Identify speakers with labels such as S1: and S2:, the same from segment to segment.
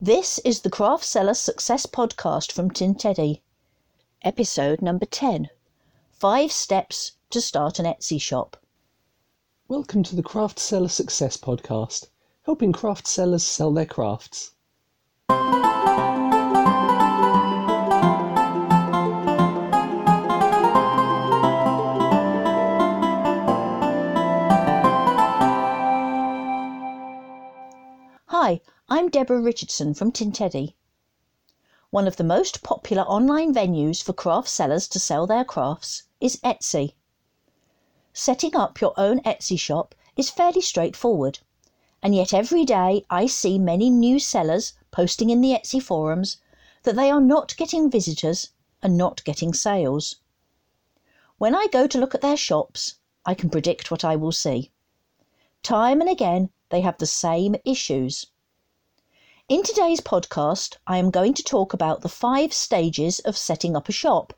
S1: This is the Craft Seller Success Podcast from Tin Teddy, episode number 10 Five Steps to Start an Etsy Shop.
S2: Welcome to the Craft Seller Success Podcast, helping craft sellers sell their crafts.
S1: I'm Deborah Richardson from Tin Teddy. One of the most popular online venues for craft sellers to sell their crafts is Etsy. Setting up your own Etsy shop is fairly straightforward, and yet every day I see many new sellers posting in the Etsy forums that they are not getting visitors and not getting sales. When I go to look at their shops, I can predict what I will see. Time and again, they have the same issues. In today's podcast, I am going to talk about the five stages of setting up a shop.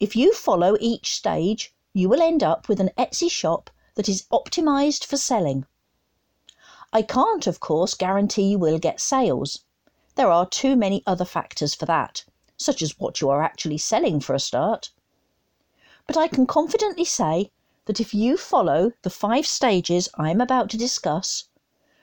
S1: If you follow each stage, you will end up with an Etsy shop that is optimized for selling. I can't, of course, guarantee you will get sales. There are too many other factors for that, such as what you are actually selling for a start. But I can confidently say that if you follow the five stages I'm about to discuss,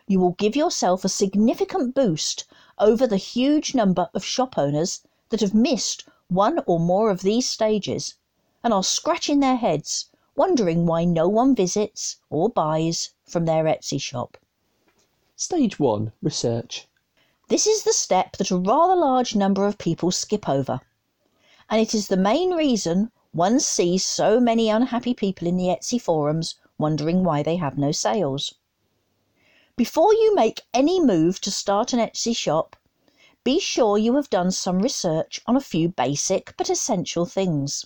S1: you will give yourself a significant boost over the huge number of shop owners that have missed one or more of these stages and are scratching their heads, wondering why no one visits or buys from their Etsy shop.
S2: Stage 1 Research.
S1: This is the step that a rather large number of people skip over, and it is the main reason one sees so many unhappy people in the Etsy forums wondering why they have no sales. Before you make any move to start an Etsy shop, be sure you have done some research on a few basic but essential things.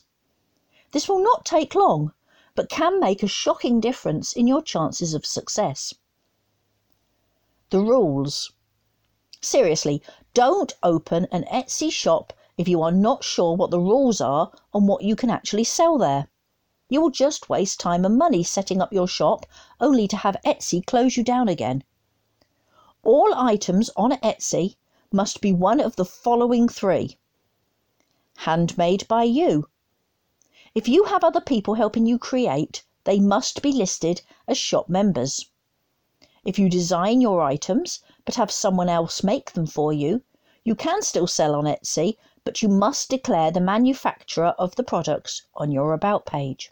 S1: This will not take long, but can make a shocking difference in your chances of success. The rules. Seriously, don't open an Etsy shop if you are not sure what the rules are on what you can actually sell there. You will just waste time and money setting up your shop only to have Etsy close you down again. All items on Etsy must be one of the following three handmade by you. If you have other people helping you create, they must be listed as shop members. If you design your items but have someone else make them for you, you can still sell on Etsy, but you must declare the manufacturer of the products on your About page.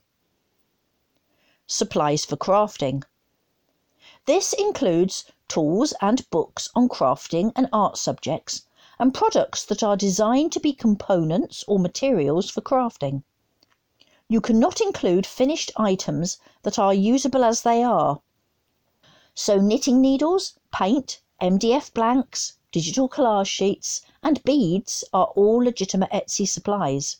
S1: Supplies for crafting. This includes tools and books on crafting and art subjects, and products that are designed to be components or materials for crafting. You cannot include finished items that are usable as they are. So, knitting needles, paint, MDF blanks, digital collage sheets, and beads are all legitimate Etsy supplies.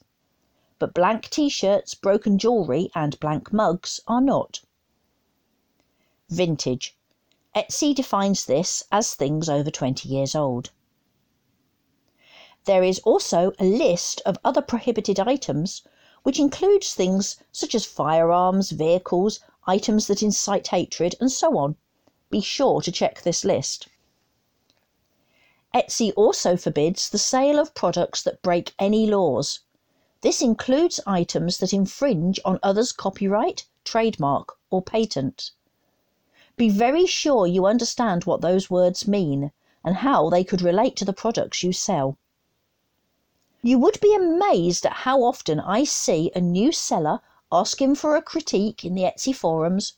S1: But blank t shirts, broken jewellery, and blank mugs are not. Vintage. Etsy defines this as things over 20 years old. There is also a list of other prohibited items, which includes things such as firearms, vehicles, items that incite hatred, and so on. Be sure to check this list. Etsy also forbids the sale of products that break any laws. This includes items that infringe on others' copyright, trademark, or patent. Be very sure you understand what those words mean and how they could relate to the products you sell. You would be amazed at how often I see a new seller asking for a critique in the Etsy forums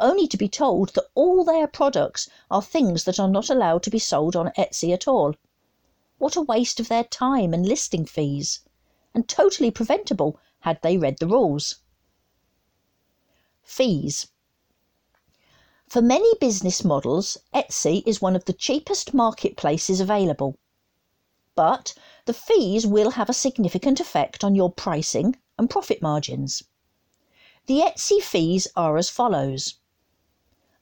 S1: only to be told that all their products are things that are not allowed to be sold on Etsy at all. What a waste of their time and listing fees, and totally preventable had they read the rules. Fees. For many business models, Etsy is one of the cheapest marketplaces available. But the fees will have a significant effect on your pricing and profit margins. The Etsy fees are as follows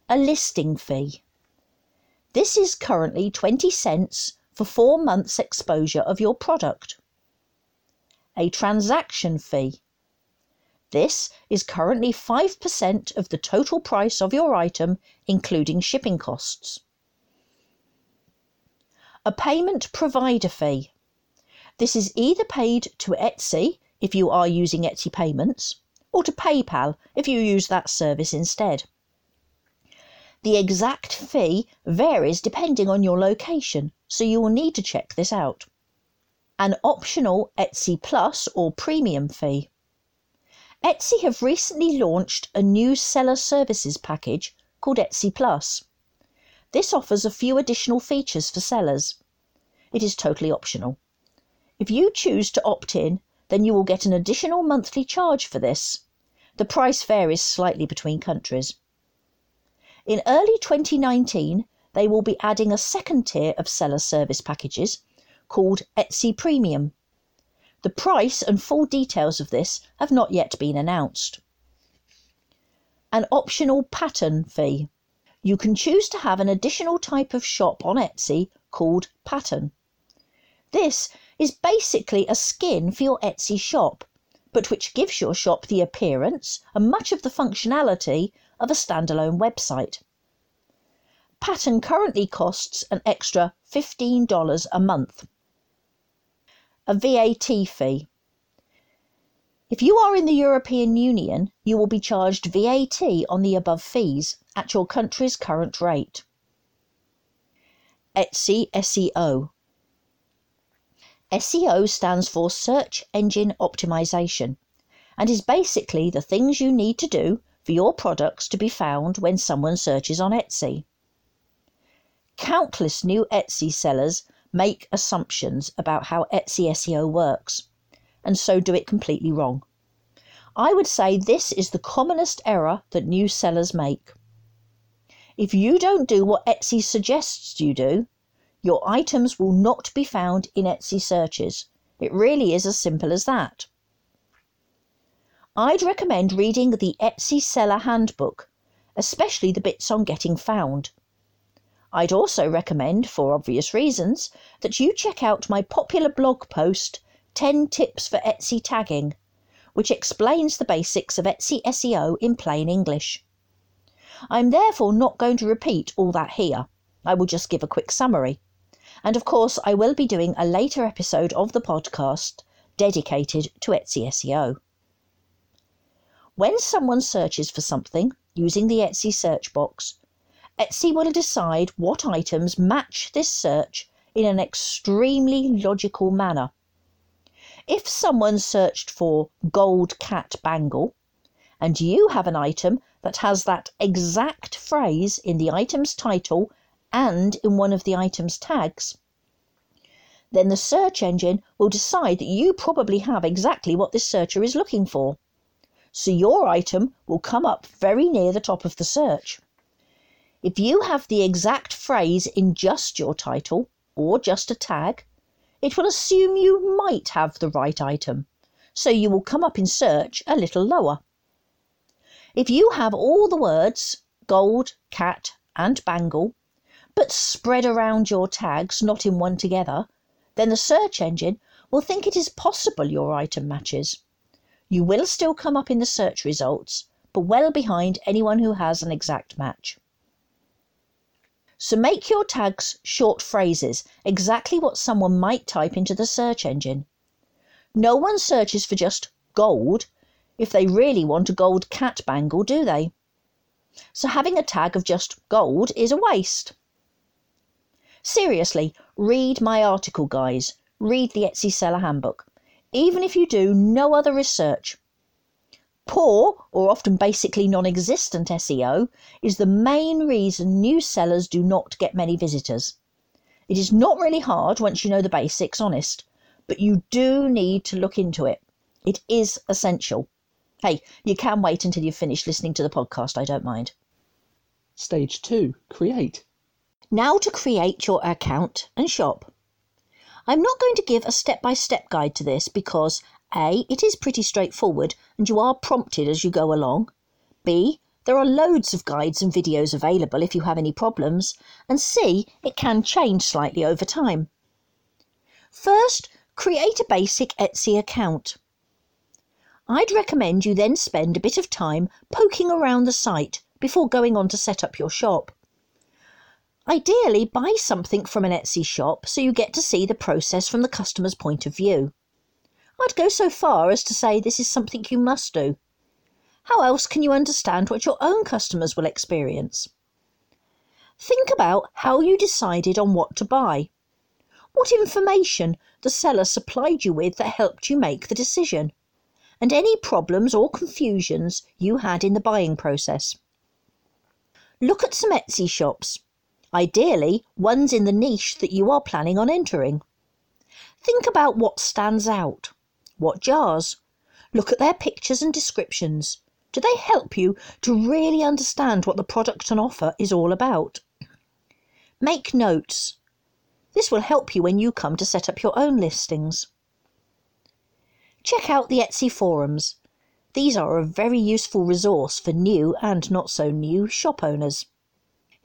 S1: a listing fee. This is currently 20 cents for four months' exposure of your product. A transaction fee. This is currently 5% of the total price of your item, including shipping costs. a payment provider fee. This is either paid to Etsy if you are using Etsy payments or to PayPal if you use that service instead. The exact fee varies depending on your location, so you will need to check this out. An optional Etsy Plus or Premium fee. Etsy have recently launched a new seller services package called Etsy Plus. This offers a few additional features for sellers. It is totally optional. If you choose to opt in, then you will get an additional monthly charge for this. The price varies slightly between countries. In early 2019, they will be adding a second tier of seller service packages called Etsy Premium. The price and full details of this have not yet been announced. An optional pattern fee. You can choose to have an additional type of shop on Etsy called Pattern. This is basically a skin for your Etsy shop, but which gives your shop the appearance and much of the functionality of a standalone website. Pattern currently costs an extra $15 a month. A VAT fee. If you are in the European Union, you will be charged VAT on the above fees at your country's current rate. Etsy SEO. SEO stands for Search Engine Optimization and is basically the things you need to do for your products to be found when someone searches on Etsy. Countless new Etsy sellers make assumptions about how Etsy SEO works, and so do it completely wrong. I would say this is the commonest error that new sellers make. If you don't do what Etsy suggests you do, your items will not be found in Etsy searches. It really is as simple as that. I'd recommend reading the Etsy Seller Handbook, especially the bits on getting found. I'd also recommend, for obvious reasons, that you check out my popular blog post, 10 Tips for Etsy Tagging, which explains the basics of Etsy SEO in plain English. I'm therefore not going to repeat all that here. I will just give a quick summary. And of course, I will be doing a later episode of the podcast dedicated to Etsy SEO. When someone searches for something using the Etsy search box, Etsy will decide what items match this search in an extremely logical manner. If someone searched for gold cat bangle and you have an item that has that exact phrase in the item's title and in one of the item's tags, then the search engine will decide that you probably have exactly what this searcher is looking for. So your item will come up very near the top of the search. If you have the exact phrase in just your title or just a tag, it will assume you might have the right item, so you will come up in search a little lower. If you have all the words gold, cat, and bangle, but spread around your tags, not in one together, then the search engine will think it is possible your item matches. You will still come up in the search results, but well behind anyone who has an exact match. So make your tags short phrases, exactly what someone might type into the search engine. No one searches for just gold if they really want a gold cat bangle, do they? So having a tag of just gold is a waste. Seriously, read my article, guys. Read the Etsy Seller Handbook. Even if you do no other research, Poor, or often basically non existent SEO, is the main reason new sellers do not get many visitors. It is not really hard once you know the basics, honest, but you do need to look into it. It is essential. Hey, you can wait until you've finished listening to the podcast, I don't mind.
S2: Stage 2 Create.
S1: Now to create your account and shop. I'm not going to give a step by step guide to this because a. It is pretty straightforward and you are prompted as you go along. B. There are loads of guides and videos available if you have any problems. And C. It can change slightly over time. First, create a basic Etsy account. I'd recommend you then spend a bit of time poking around the site before going on to set up your shop. Ideally, buy something from an Etsy shop so you get to see the process from the customer's point of view. I'd go so far as to say this is something you must do. How else can you understand what your own customers will experience? Think about how you decided on what to buy. What information the seller supplied you with that helped you make the decision, and any problems or confusions you had in the buying process. Look at some Etsy shops ideally ones in the niche that you are planning on entering. Think about what stands out, what jars. Look at their pictures and descriptions. Do they help you to really understand what the product and offer is all about? Make notes. This will help you when you come to set up your own listings. Check out the Etsy forums. These are a very useful resource for new and not so new shop owners.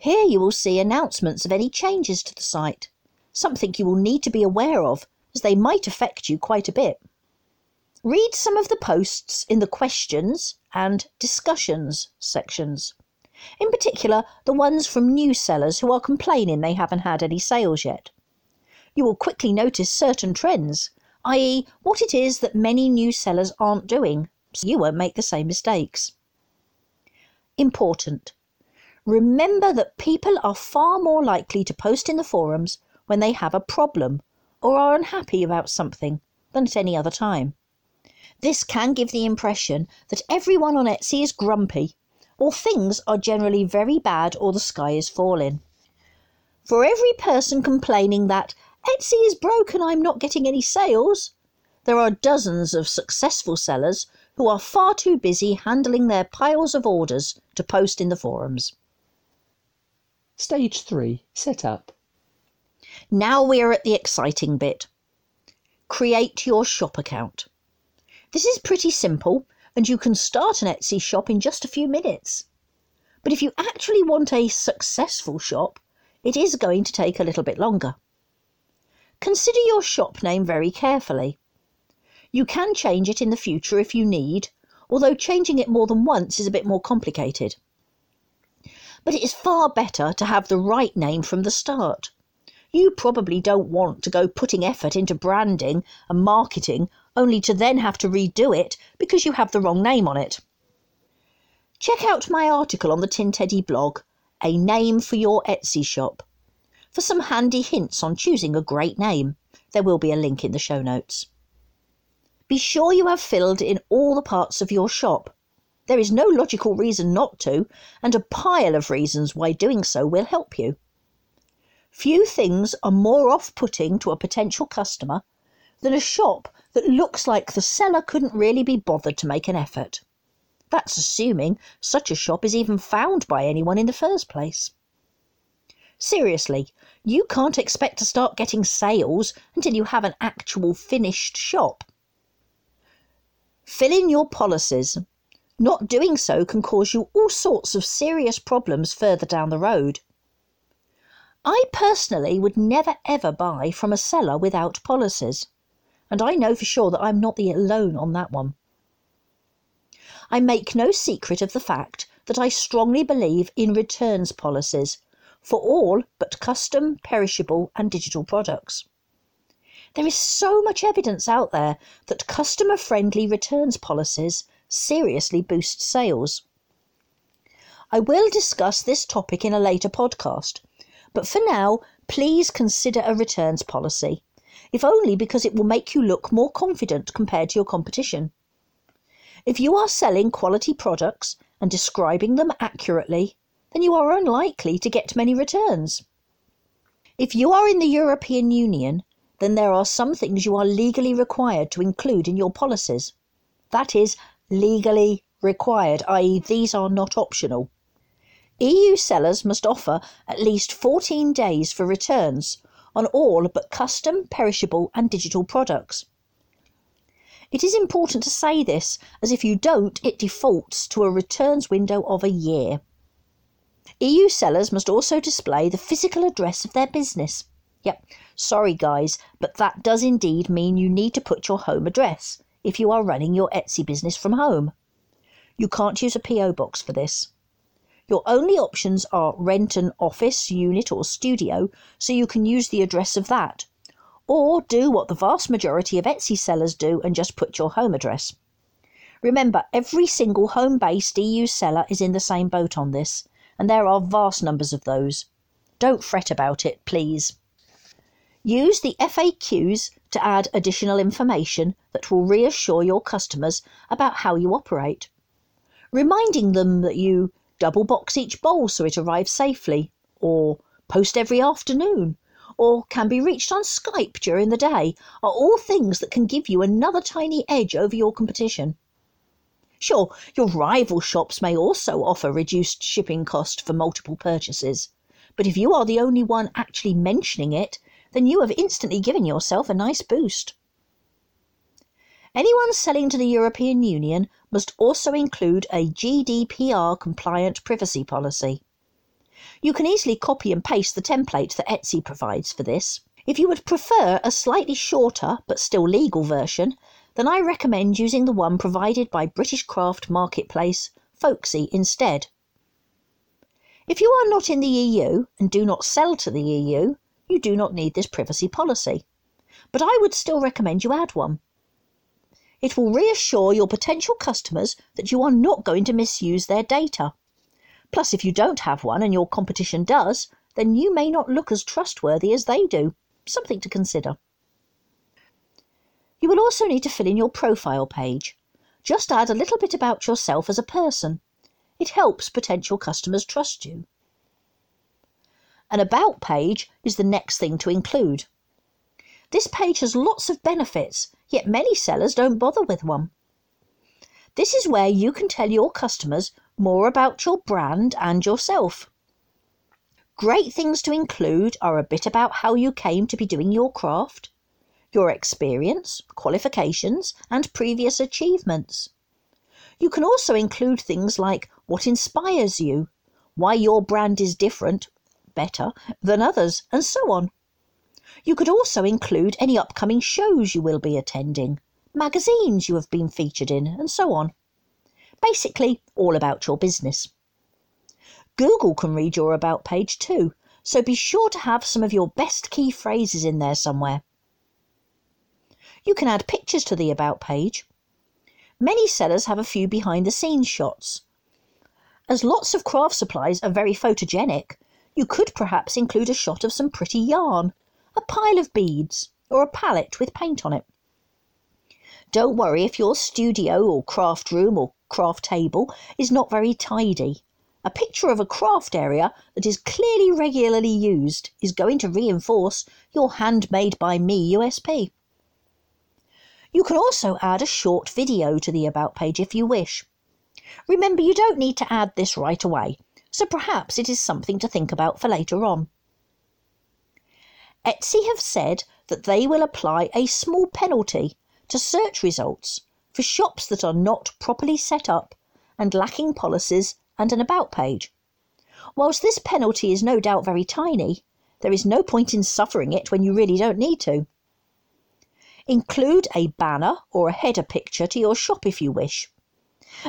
S1: Here you will see announcements of any changes to the site, something you will need to be aware of as they might affect you quite a bit. Read some of the posts in the questions and discussions sections. In particular, the ones from new sellers who are complaining they haven't had any sales yet. You will quickly notice certain trends, i.e., what it is that many new sellers aren't doing, so you won't make the same mistakes. Important. Remember that people are far more likely to post in the forums when they have a problem or are unhappy about something than at any other time. This can give the impression that everyone on Etsy is grumpy, or things are generally very bad, or the sky is falling. For every person complaining that Etsy is broken, I'm not getting any sales, there are dozens of successful sellers who are far too busy handling their piles of orders to post in the forums.
S2: Stage 3 Setup.
S1: Now we are at the exciting bit. Create your shop account. This is pretty simple and you can start an Etsy shop in just a few minutes. But if you actually want a successful shop, it is going to take a little bit longer. Consider your shop name very carefully. You can change it in the future if you need, although changing it more than once is a bit more complicated but it is far better to have the right name from the start. You probably don't want to go putting effort into branding and marketing only to then have to redo it because you have the wrong name on it. Check out my article on the Tin Teddy blog, A Name for Your Etsy Shop, for some handy hints on choosing a great name. There will be a link in the show notes. Be sure you have filled in all the parts of your shop there is no logical reason not to, and a pile of reasons why doing so will help you. Few things are more off putting to a potential customer than a shop that looks like the seller couldn't really be bothered to make an effort. That's assuming such a shop is even found by anyone in the first place. Seriously, you can't expect to start getting sales until you have an actual finished shop. Fill in your policies not doing so can cause you all sorts of serious problems further down the road. I personally would never ever buy from a seller without policies, and I know for sure that I'm not the alone on that one. I make no secret of the fact that I strongly believe in returns policies for all but custom, perishable, and digital products. There is so much evidence out there that customer friendly returns policies seriously boost sales. I will discuss this topic in a later podcast, but for now, please consider a returns policy, if only because it will make you look more confident compared to your competition. If you are selling quality products and describing them accurately, then you are unlikely to get many returns. If you are in the European Union, then there are some things you are legally required to include in your policies. That is, legally required, i.e., these are not optional. EU sellers must offer at least 14 days for returns on all but custom, perishable, and digital products. It is important to say this, as if you don't, it defaults to a returns window of a year. EU sellers must also display the physical address of their business. Yep, sorry guys, but that does indeed mean you need to put your home address if you are running your Etsy business from home. You can't use a P.O. box for this. Your only options are rent an office, unit, or studio so you can use the address of that, or do what the vast majority of Etsy sellers do and just put your home address. Remember, every single home based EU seller is in the same boat on this, and there are vast numbers of those. Don't fret about it, please. Use the FAQs to add additional information that will reassure your customers about how you operate, reminding them that you double box each bowl so it arrives safely, or post every afternoon, or can be reached on Skype during the day are all things that can give you another tiny edge over your competition. Sure, your rival shops may also offer reduced shipping cost for multiple purchases, but if you are the only one actually mentioning it, then you have instantly given yourself a nice boost. Anyone selling to the European Union must also include a GDPR compliant privacy policy. You can easily copy and paste the template that Etsy provides for this. If you would prefer a slightly shorter but still legal version, then I recommend using the one provided by British craft marketplace Folksy instead. If you are not in the EU and do not sell to the EU, you do not need this privacy policy. But I would still recommend you add one. It will reassure your potential customers that you are not going to misuse their data. Plus, if you don't have one and your competition does, then you may not look as trustworthy as they do. Something to consider. You will also need to fill in your profile page. Just add a little bit about yourself as a person. It helps potential customers trust you. An About page is the next thing to include. This page has lots of benefits, yet many sellers don't bother with one. This is where you can tell your customers more about your brand and yourself. Great things to include are a bit about how you came to be doing your craft, your experience, qualifications, and previous achievements. You can also include things like what inspires you, why your brand is different, better, than others, and so on. You could also include any upcoming shows you will be attending, magazines you have been featured in, and so on. Basically, all about your business. Google can read your About page too, so be sure to have some of your best key phrases in there somewhere. You can add pictures to the About page. Many sellers have a few behind the scenes shots. As lots of craft supplies are very photogenic, you could perhaps include a shot of some pretty yarn, a pile of beads, or a palette with paint on it. Don't worry if your studio or craft room or craft table is not very tidy. A picture of a craft area that is clearly regularly used is going to reinforce your handmade by me USP. You can also add a short video to the About page if you wish. Remember, you don't need to add this right away, so perhaps it is something to think about for later on. Etsy have said that they will apply a small penalty to search results for shops that are not properly set up and lacking policies and an About page. Whilst this penalty is no doubt very tiny, there is no point in suffering it when you really don't need to. Include a banner or a header picture to your shop if you wish.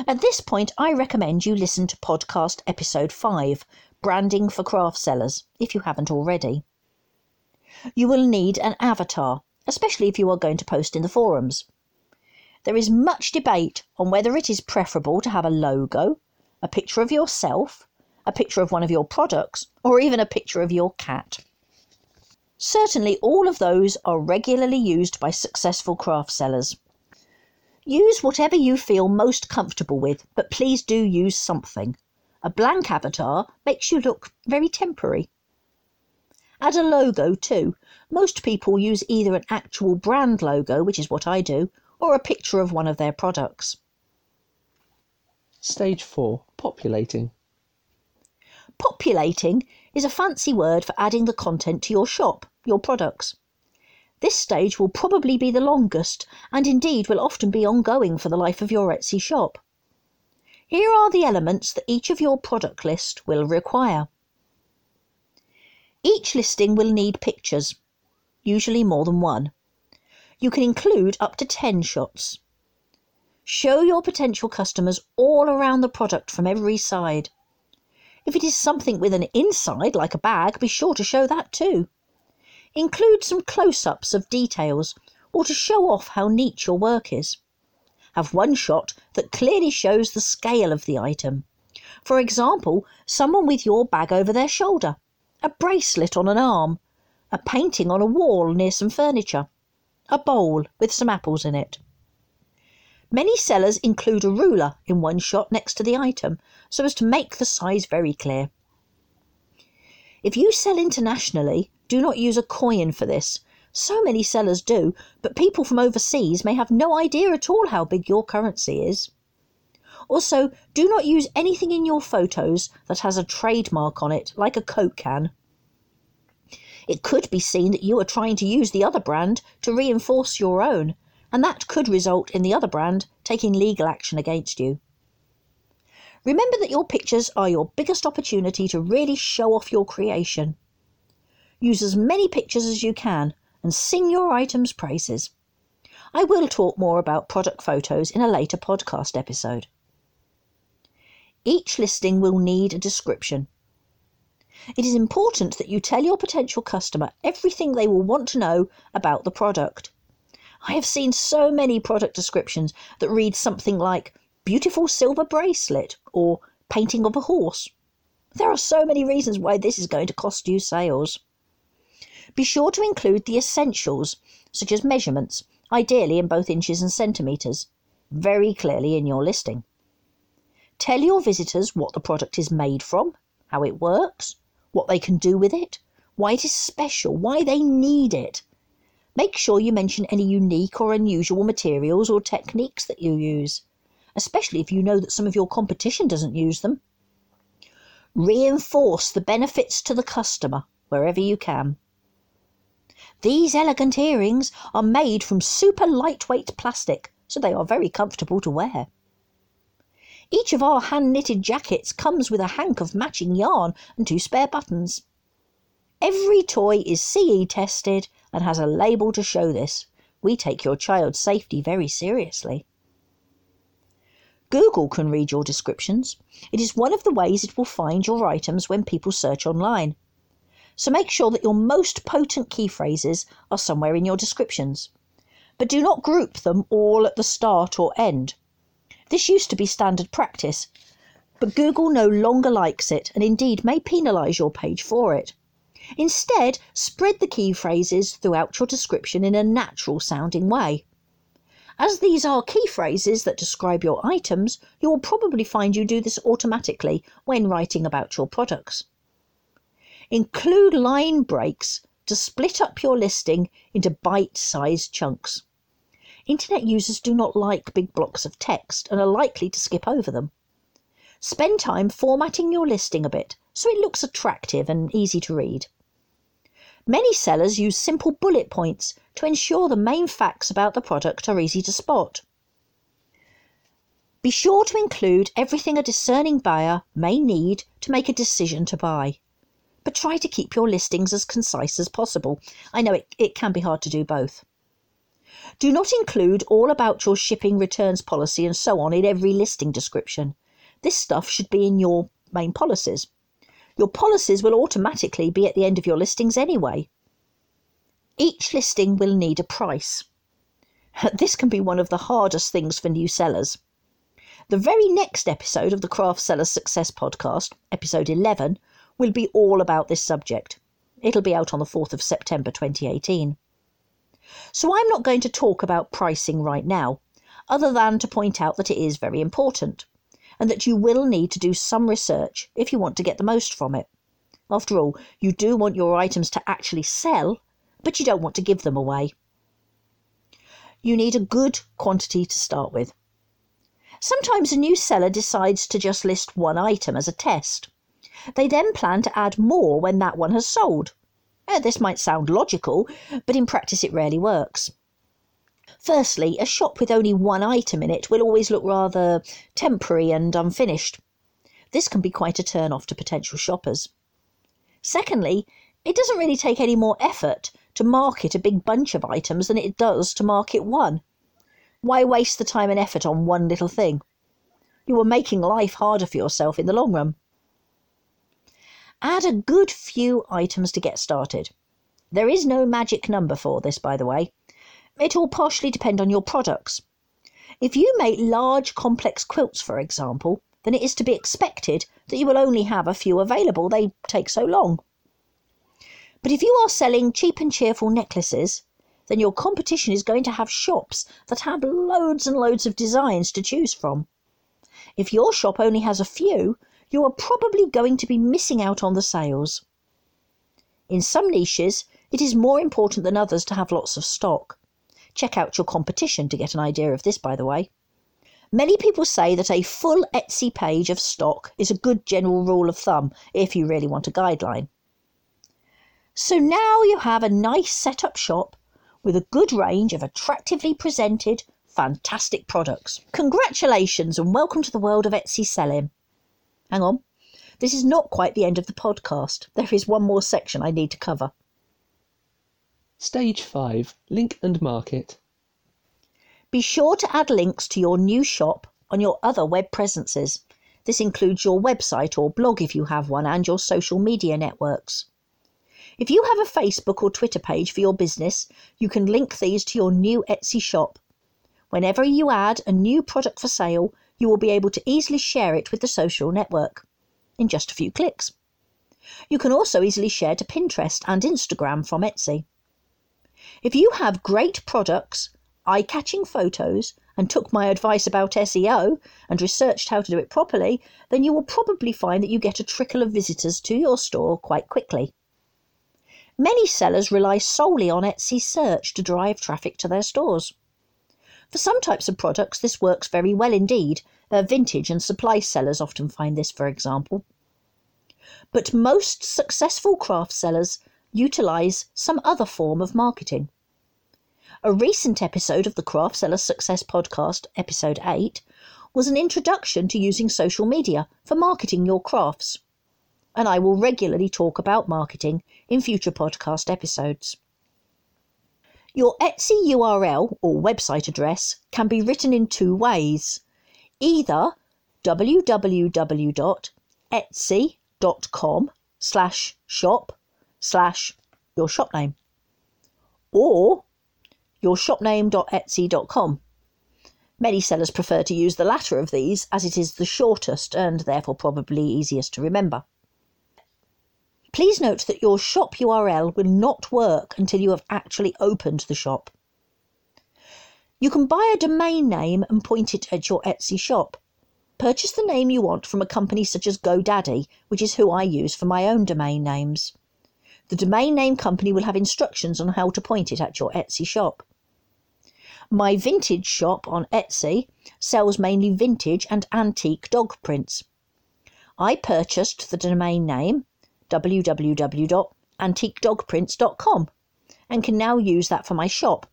S1: At this point, I recommend you listen to podcast episode 5, Branding for Craft Sellers, if you haven't already. You will need an avatar, especially if you are going to post in the forums. There is much debate on whether it is preferable to have a logo, a picture of yourself, a picture of one of your products, or even a picture of your cat. Certainly, all of those are regularly used by successful craft sellers. Use whatever you feel most comfortable with, but please do use something. A blank avatar makes you look very temporary. Add a logo too. Most people use either an actual brand logo, which is what I do, or a picture of one of their products.
S2: Stage 4 Populating.
S1: Populating is a fancy word for adding the content to your shop your products. This stage will probably be the longest and indeed will often be ongoing for the life of your Etsy shop. Here are the elements that each of your product list will require. Each listing will need pictures, usually more than one. You can include up to 10 shots. Show your potential customers all around the product from every side. If it is something with an inside, like a bag, be sure to show that too. Include some close ups of details or to show off how neat your work is. Have one shot that clearly shows the scale of the item. For example, someone with your bag over their shoulder, a bracelet on an arm, a painting on a wall near some furniture, a bowl with some apples in it. Many sellers include a ruler in one shot next to the item so as to make the size very clear. If you sell internationally, do not use a coin for this. So many sellers do, but people from overseas may have no idea at all how big your currency is. Also, do not use anything in your photos that has a trademark on it, like a Coke can. It could be seen that you are trying to use the other brand to reinforce your own, and that could result in the other brand taking legal action against you. Remember that your pictures are your biggest opportunity to really show off your creation. Use as many pictures as you can and sing your item's praises. I will talk more about product photos in a later podcast episode. Each listing will need a description. It is important that you tell your potential customer everything they will want to know about the product. I have seen so many product descriptions that read something like beautiful silver bracelet or painting of a horse. There are so many reasons why this is going to cost you sales. Be sure to include the essentials, such as measurements, ideally in both inches and centimetres, very clearly in your listing. Tell your visitors what the product is made from, how it works, what they can do with it, why it is special, why they need it. Make sure you mention any unique or unusual materials or techniques that you use especially if you know that some of your competition doesn't use them. Reinforce the benefits to the customer wherever you can. These elegant earrings are made from super lightweight plastic, so they are very comfortable to wear. Each of our hand knitted jackets comes with a hank of matching yarn and two spare buttons. Every toy is CE tested and has a label to show this. We take your child's safety very seriously. Google can read your descriptions. It is one of the ways it will find your items when people search online. So make sure that your most potent key phrases are somewhere in your descriptions. But do not group them all at the start or end. This used to be standard practice, but Google no longer likes it and indeed may penalise your page for it. Instead, spread the key phrases throughout your description in a natural sounding way. As these are key phrases that describe your items, you will probably find you do this automatically when writing about your products. Include line breaks to split up your listing into bite sized chunks. Internet users do not like big blocks of text and are likely to skip over them. Spend time formatting your listing a bit so it looks attractive and easy to read. Many sellers use simple bullet points to ensure the main facts about the product are easy to spot. Be sure to include everything a discerning buyer may need to make a decision to buy. But try to keep your listings as concise as possible. I know it, it can be hard to do both. Do not include all about your shipping returns policy and so on in every listing description. This stuff should be in your main policies. Your policies will automatically be at the end of your listings anyway. Each listing will need a price. This can be one of the hardest things for new sellers. The very next episode of the Craft Sellers Success Podcast, episode 11, will be all about this subject. It'll be out on the 4th of September 2018. So I'm not going to talk about pricing right now, other than to point out that it is very important and that you will need to do some research if you want to get the most from it. After all, you do want your items to actually sell, but you don't want to give them away. You need a good quantity to start with. Sometimes a new seller decides to just list one item as a test. They then plan to add more when that one has sold. Eh, this might sound logical, but in practice it rarely works. Firstly, a shop with only one item in it will always look rather temporary and unfinished. This can be quite a turn off to potential shoppers. Secondly, it doesn't really take any more effort to market a big bunch of items than it does to market one. Why waste the time and effort on one little thing? You are making life harder for yourself in the long run. Add a good few items to get started. There is no magic number for this, by the way. It will partially depend on your products. If you make large, complex quilts, for example, then it is to be expected that you will only have a few available. They take so long. But if you are selling cheap and cheerful necklaces, then your competition is going to have shops that have loads and loads of designs to choose from. If your shop only has a few, you are probably going to be missing out on the sales. In some niches, it is more important than others to have lots of stock. Check out your competition to get an idea of this, by the way. Many people say that a full Etsy page of stock is a good general rule of thumb if you really want a guideline. So now you have a nice set up shop with a good range of attractively presented, fantastic products. Congratulations and welcome to the world of Etsy selling. Hang on, this is not quite the end of the podcast. There is one more section I need to cover.
S2: Stage 5 Link and Market.
S1: Be sure to add links to your new shop on your other web presences. This includes your website or blog if you have one and your social media networks. If you have a Facebook or Twitter page for your business, you can link these to your new Etsy shop. Whenever you add a new product for sale, you will be able to easily share it with the social network in just a few clicks. You can also easily share to Pinterest and Instagram from Etsy. If you have great products, eye catching photos, and took my advice about SEO and researched how to do it properly, then you will probably find that you get a trickle of visitors to your store quite quickly. Many sellers rely solely on Etsy search to drive traffic to their stores. For some types of products, this works very well indeed. Uh, vintage and supply sellers often find this, for example. But most successful craft sellers utilize some other form of marketing. A recent episode of the Craft Seller Success Podcast, episode 8, was an introduction to using social media for marketing your crafts. And I will regularly talk about marketing in future podcast episodes. Your Etsy URL or website address can be written in two ways either www.etsy.com slash shop slash your shop name or your yourshopname.etsy.com. Many sellers prefer to use the latter of these as it is the shortest and therefore probably easiest to remember. Please note that your shop URL will not work until you have actually opened the shop. You can buy a domain name and point it at your Etsy shop. Purchase the name you want from a company such as GoDaddy, which is who I use for my own domain names. The domain name company will have instructions on how to point it at your Etsy shop. My vintage shop on Etsy sells mainly vintage and antique dog prints. I purchased the domain name www.antiquedogprints.com and can now use that for my shop.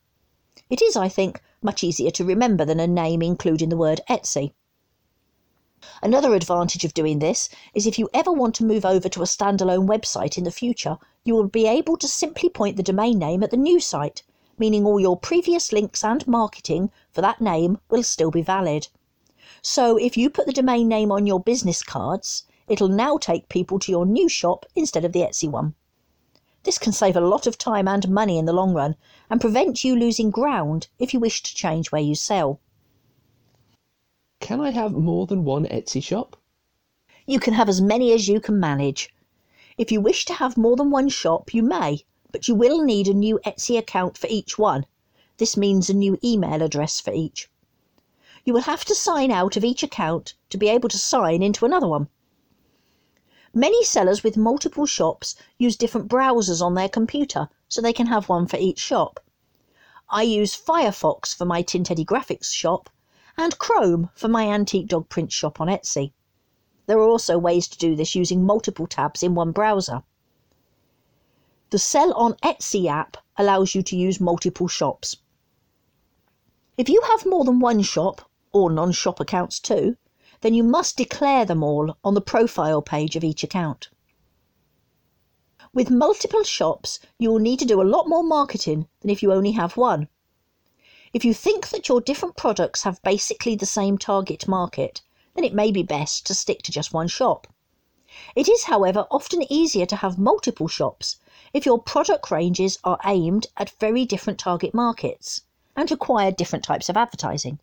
S1: It is, I think, much easier to remember than a name including the word Etsy. Another advantage of doing this is if you ever want to move over to a standalone website in the future, you will be able to simply point the domain name at the new site meaning all your previous links and marketing for that name will still be valid. So if you put the domain name on your business cards, it'll now take people to your new shop instead of the Etsy one. This can save a lot of time and money in the long run and prevent you losing ground if you wish to change where you sell.
S2: Can I have more than one Etsy shop?
S1: You can have as many as you can manage. If you wish to have more than one shop, you may, but you will need a new Etsy account for each one. This means a new email address for each. You will have to sign out of each account to be able to sign into another one. Many sellers with multiple shops use different browsers on their computer so they can have one for each shop. I use Firefox for my Tin Teddy Graphics shop and Chrome for my antique dog print shop on Etsy. There are also ways to do this using multiple tabs in one browser. The Sell on Etsy app allows you to use multiple shops. If you have more than one shop, or non shop accounts too, then you must declare them all on the profile page of each account. With multiple shops, you will need to do a lot more marketing than if you only have one. If you think that your different products have basically the same target market, then it may be best to stick to just one shop. It is, however, often easier to have multiple shops if your product ranges are aimed at very different target markets and require different types of advertising,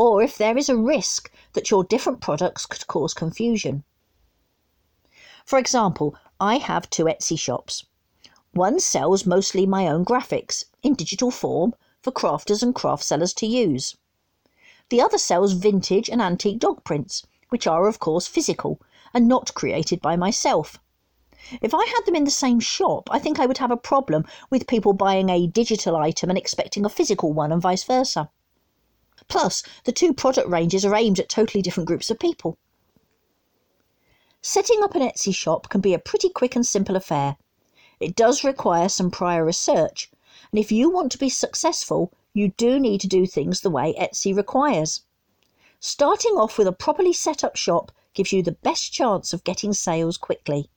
S1: or if there is a risk that your different products could cause confusion. For example, I have two Etsy shops. One sells mostly my own graphics in digital form for crafters and craft sellers to use. The other sells vintage and antique dog prints, which are, of course, physical and not created by myself. If I had them in the same shop, I think I would have a problem with people buying a digital item and expecting a physical one, and vice versa. Plus, the two product ranges are aimed at totally different groups of people. Setting up an Etsy shop can be a pretty quick and simple affair. It does require some prior research, and if you want to be successful, you do need to do things the way Etsy requires. Starting off with a properly set up shop gives you the best chance of getting sales quickly.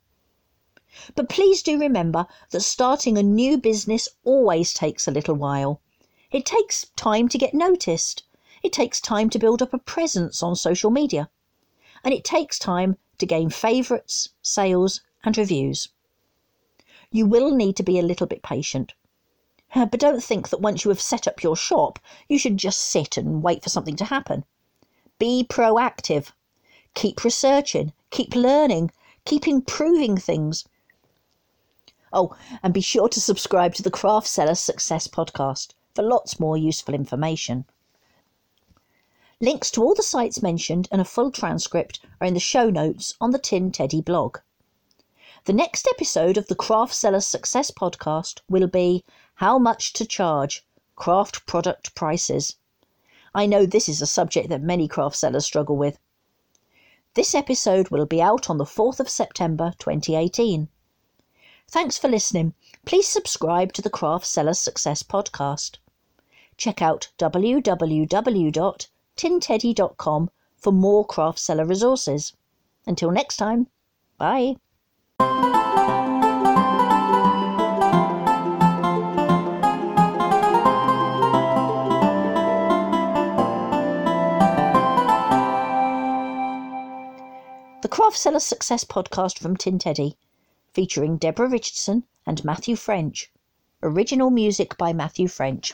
S1: But please do remember that starting a new business always takes a little while. It takes time to get noticed. It takes time to build up a presence on social media. And it takes time to gain favourites, sales, and reviews. You will need to be a little bit patient. But don't think that once you have set up your shop, you should just sit and wait for something to happen. Be proactive. Keep researching, keep learning, keep improving things. Oh, and be sure to subscribe to the Craft Seller Success podcast for lots more useful information. Links to all the sites mentioned and a full transcript are in the show notes on the Tin Teddy blog. The next episode of the Craft Seller Success podcast will be How Much to Charge Craft Product Prices. I know this is a subject that many craft sellers struggle with. This episode will be out on the 4th of September 2018. Thanks for listening. Please subscribe to the Craft Seller Success podcast. Check out www.tinteddy.com for more craft seller resources. Until next time, bye. The Craft Seller Success Podcast from Tin Teddy, featuring Deborah Richardson and Matthew French. Original music by Matthew French.